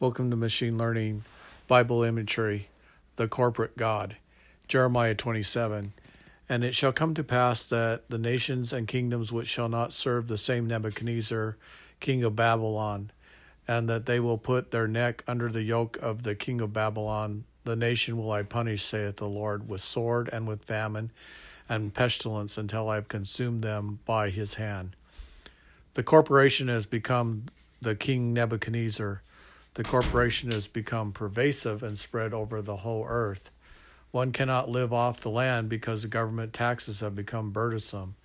Welcome to Machine Learning Bible Imagery, the Corporate God. Jeremiah 27. And it shall come to pass that the nations and kingdoms which shall not serve the same Nebuchadnezzar, king of Babylon, and that they will put their neck under the yoke of the king of Babylon, the nation will I punish, saith the Lord, with sword and with famine and pestilence until I have consumed them by his hand. The corporation has become the king Nebuchadnezzar the corporation has become pervasive and spread over the whole earth. One cannot live off the land because the government taxes have become burdensome.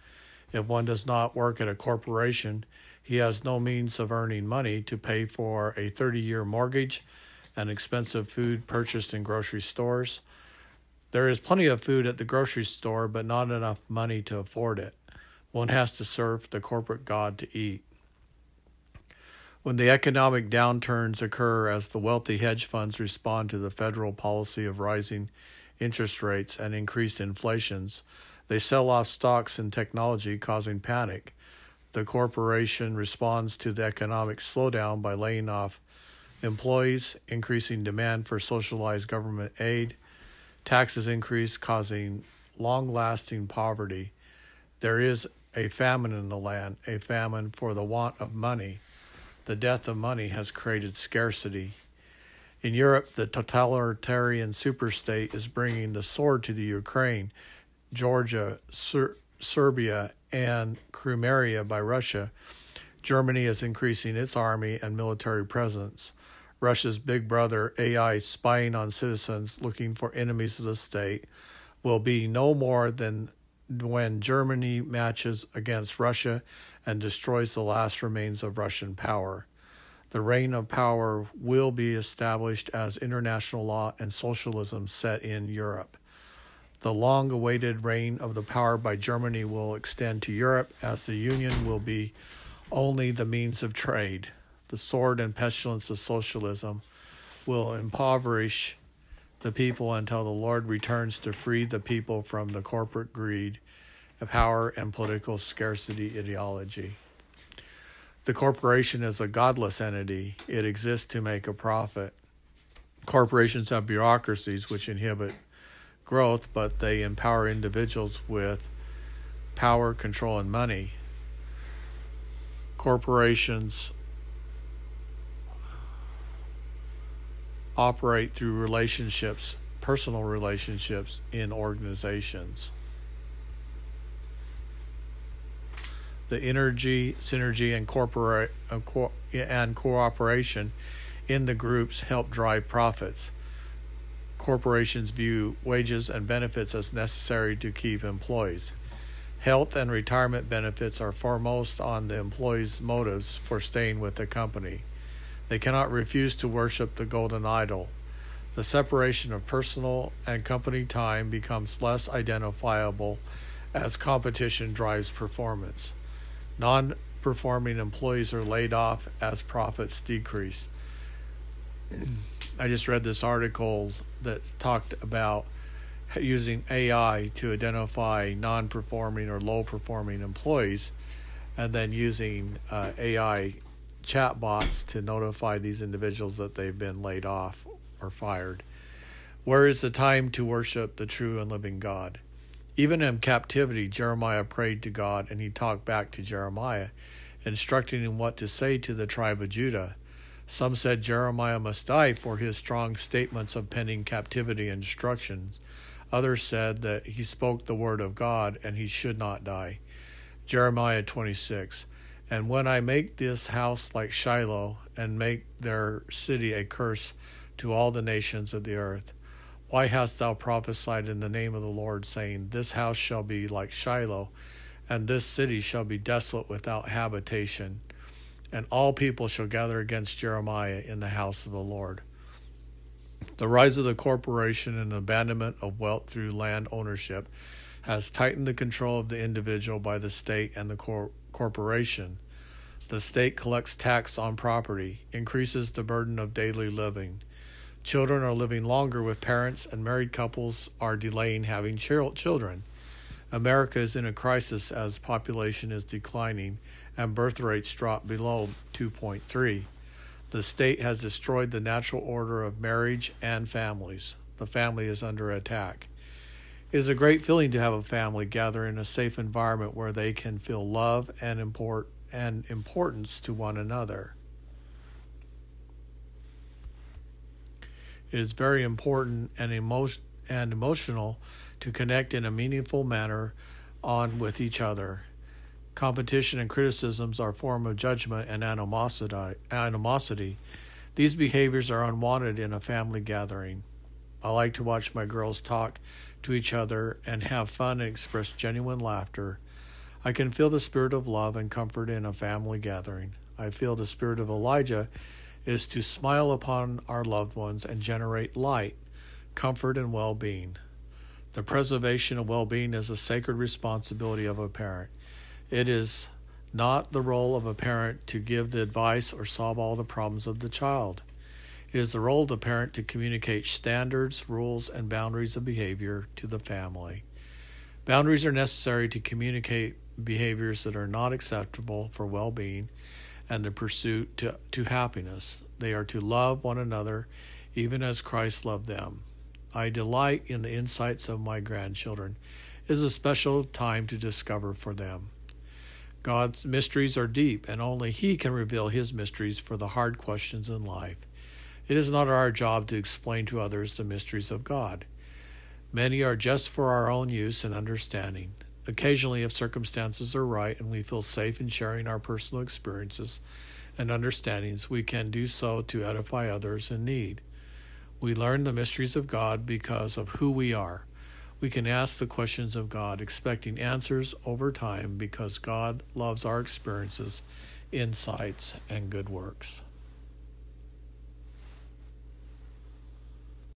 If one does not work at a corporation, he has no means of earning money to pay for a 30 year mortgage and expensive food purchased in grocery stores. There is plenty of food at the grocery store, but not enough money to afford it. One has to serve the corporate God to eat. When the economic downturns occur as the wealthy hedge funds respond to the federal policy of rising interest rates and increased inflations, they sell off stocks in technology, causing panic. The corporation responds to the economic slowdown by laying off employees, increasing demand for socialized government aid, taxes increase, causing long lasting poverty. There is a famine in the land, a famine for the want of money the death of money has created scarcity. In Europe, the totalitarian superstate is bringing the sword to the Ukraine, Georgia, Ser- Serbia, and Crimea by Russia. Germany is increasing its army and military presence. Russia's big brother, AI, spying on citizens looking for enemies of the state, will be no more than when Germany matches against Russia and destroys the last remains of Russian power. The reign of power will be established as international law and socialism set in Europe. The long awaited reign of the power by Germany will extend to Europe as the Union will be only the means of trade. The sword and pestilence of socialism will impoverish the people until the Lord returns to free the people from the corporate greed power and political scarcity ideology. The corporation is a godless entity, it exists to make a profit. Corporations have bureaucracies which inhibit growth, but they empower individuals with power, control, and money. Corporations operate through relationships, personal relationships in organizations. the energy, synergy, and, uh, and cooperation in the groups help drive profits. Corporations view wages and benefits as necessary to keep employees. Health and retirement benefits are foremost on the employees' motives for staying with the company. They cannot refuse to worship the golden idol. The separation of personal and company time becomes less identifiable as competition drives performance. Non performing employees are laid off as profits decrease. I just read this article that talked about using AI to identify non performing or low performing employees and then using uh, AI chatbots to notify these individuals that they've been laid off or fired. Where is the time to worship the true and living God? Even in captivity, Jeremiah prayed to God and he talked back to Jeremiah, instructing him what to say to the tribe of Judah. Some said Jeremiah must die for his strong statements of pending captivity instructions. Others said that he spoke the word of God and he should not die. Jeremiah 26 And when I make this house like Shiloh and make their city a curse to all the nations of the earth, why hast thou prophesied in the name of the Lord, saying, This house shall be like Shiloh, and this city shall be desolate without habitation? And all people shall gather against Jeremiah in the house of the Lord. The rise of the corporation and abandonment of wealth through land ownership has tightened the control of the individual by the state and the cor- corporation. The state collects tax on property, increases the burden of daily living Children are living longer with parents, and married couples are delaying having children. America is in a crisis as population is declining and birth rates drop below 2.3. The state has destroyed the natural order of marriage and families. The family is under attack. Is a great feeling to have a family gather in a safe environment where they can feel love and import and importance to one another. It is very important and, emo- and emotional to connect in a meaningful manner on with each other. Competition and criticisms are a form of judgment and animosity. animosity. These behaviors are unwanted in a family gathering. I like to watch my girls talk to each other and have fun and express genuine laughter. I can feel the spirit of love and comfort in a family gathering. I feel the spirit of Elijah is to smile upon our loved ones and generate light, comfort, and well being. The preservation of well being is a sacred responsibility of a parent. It is not the role of a parent to give the advice or solve all the problems of the child. It is the role of the parent to communicate standards, rules, and boundaries of behavior to the family. Boundaries are necessary to communicate behaviors that are not acceptable for well being and the pursuit to, to happiness. They are to love one another even as Christ loved them. I delight in the insights of my grandchildren. It is a special time to discover for them. God's mysteries are deep, and only He can reveal His mysteries for the hard questions in life. It is not our job to explain to others the mysteries of God. Many are just for our own use and understanding. Occasionally, if circumstances are right and we feel safe in sharing our personal experiences and understandings, we can do so to edify others in need. We learn the mysteries of God because of who we are. We can ask the questions of God, expecting answers over time because God loves our experiences, insights, and good works.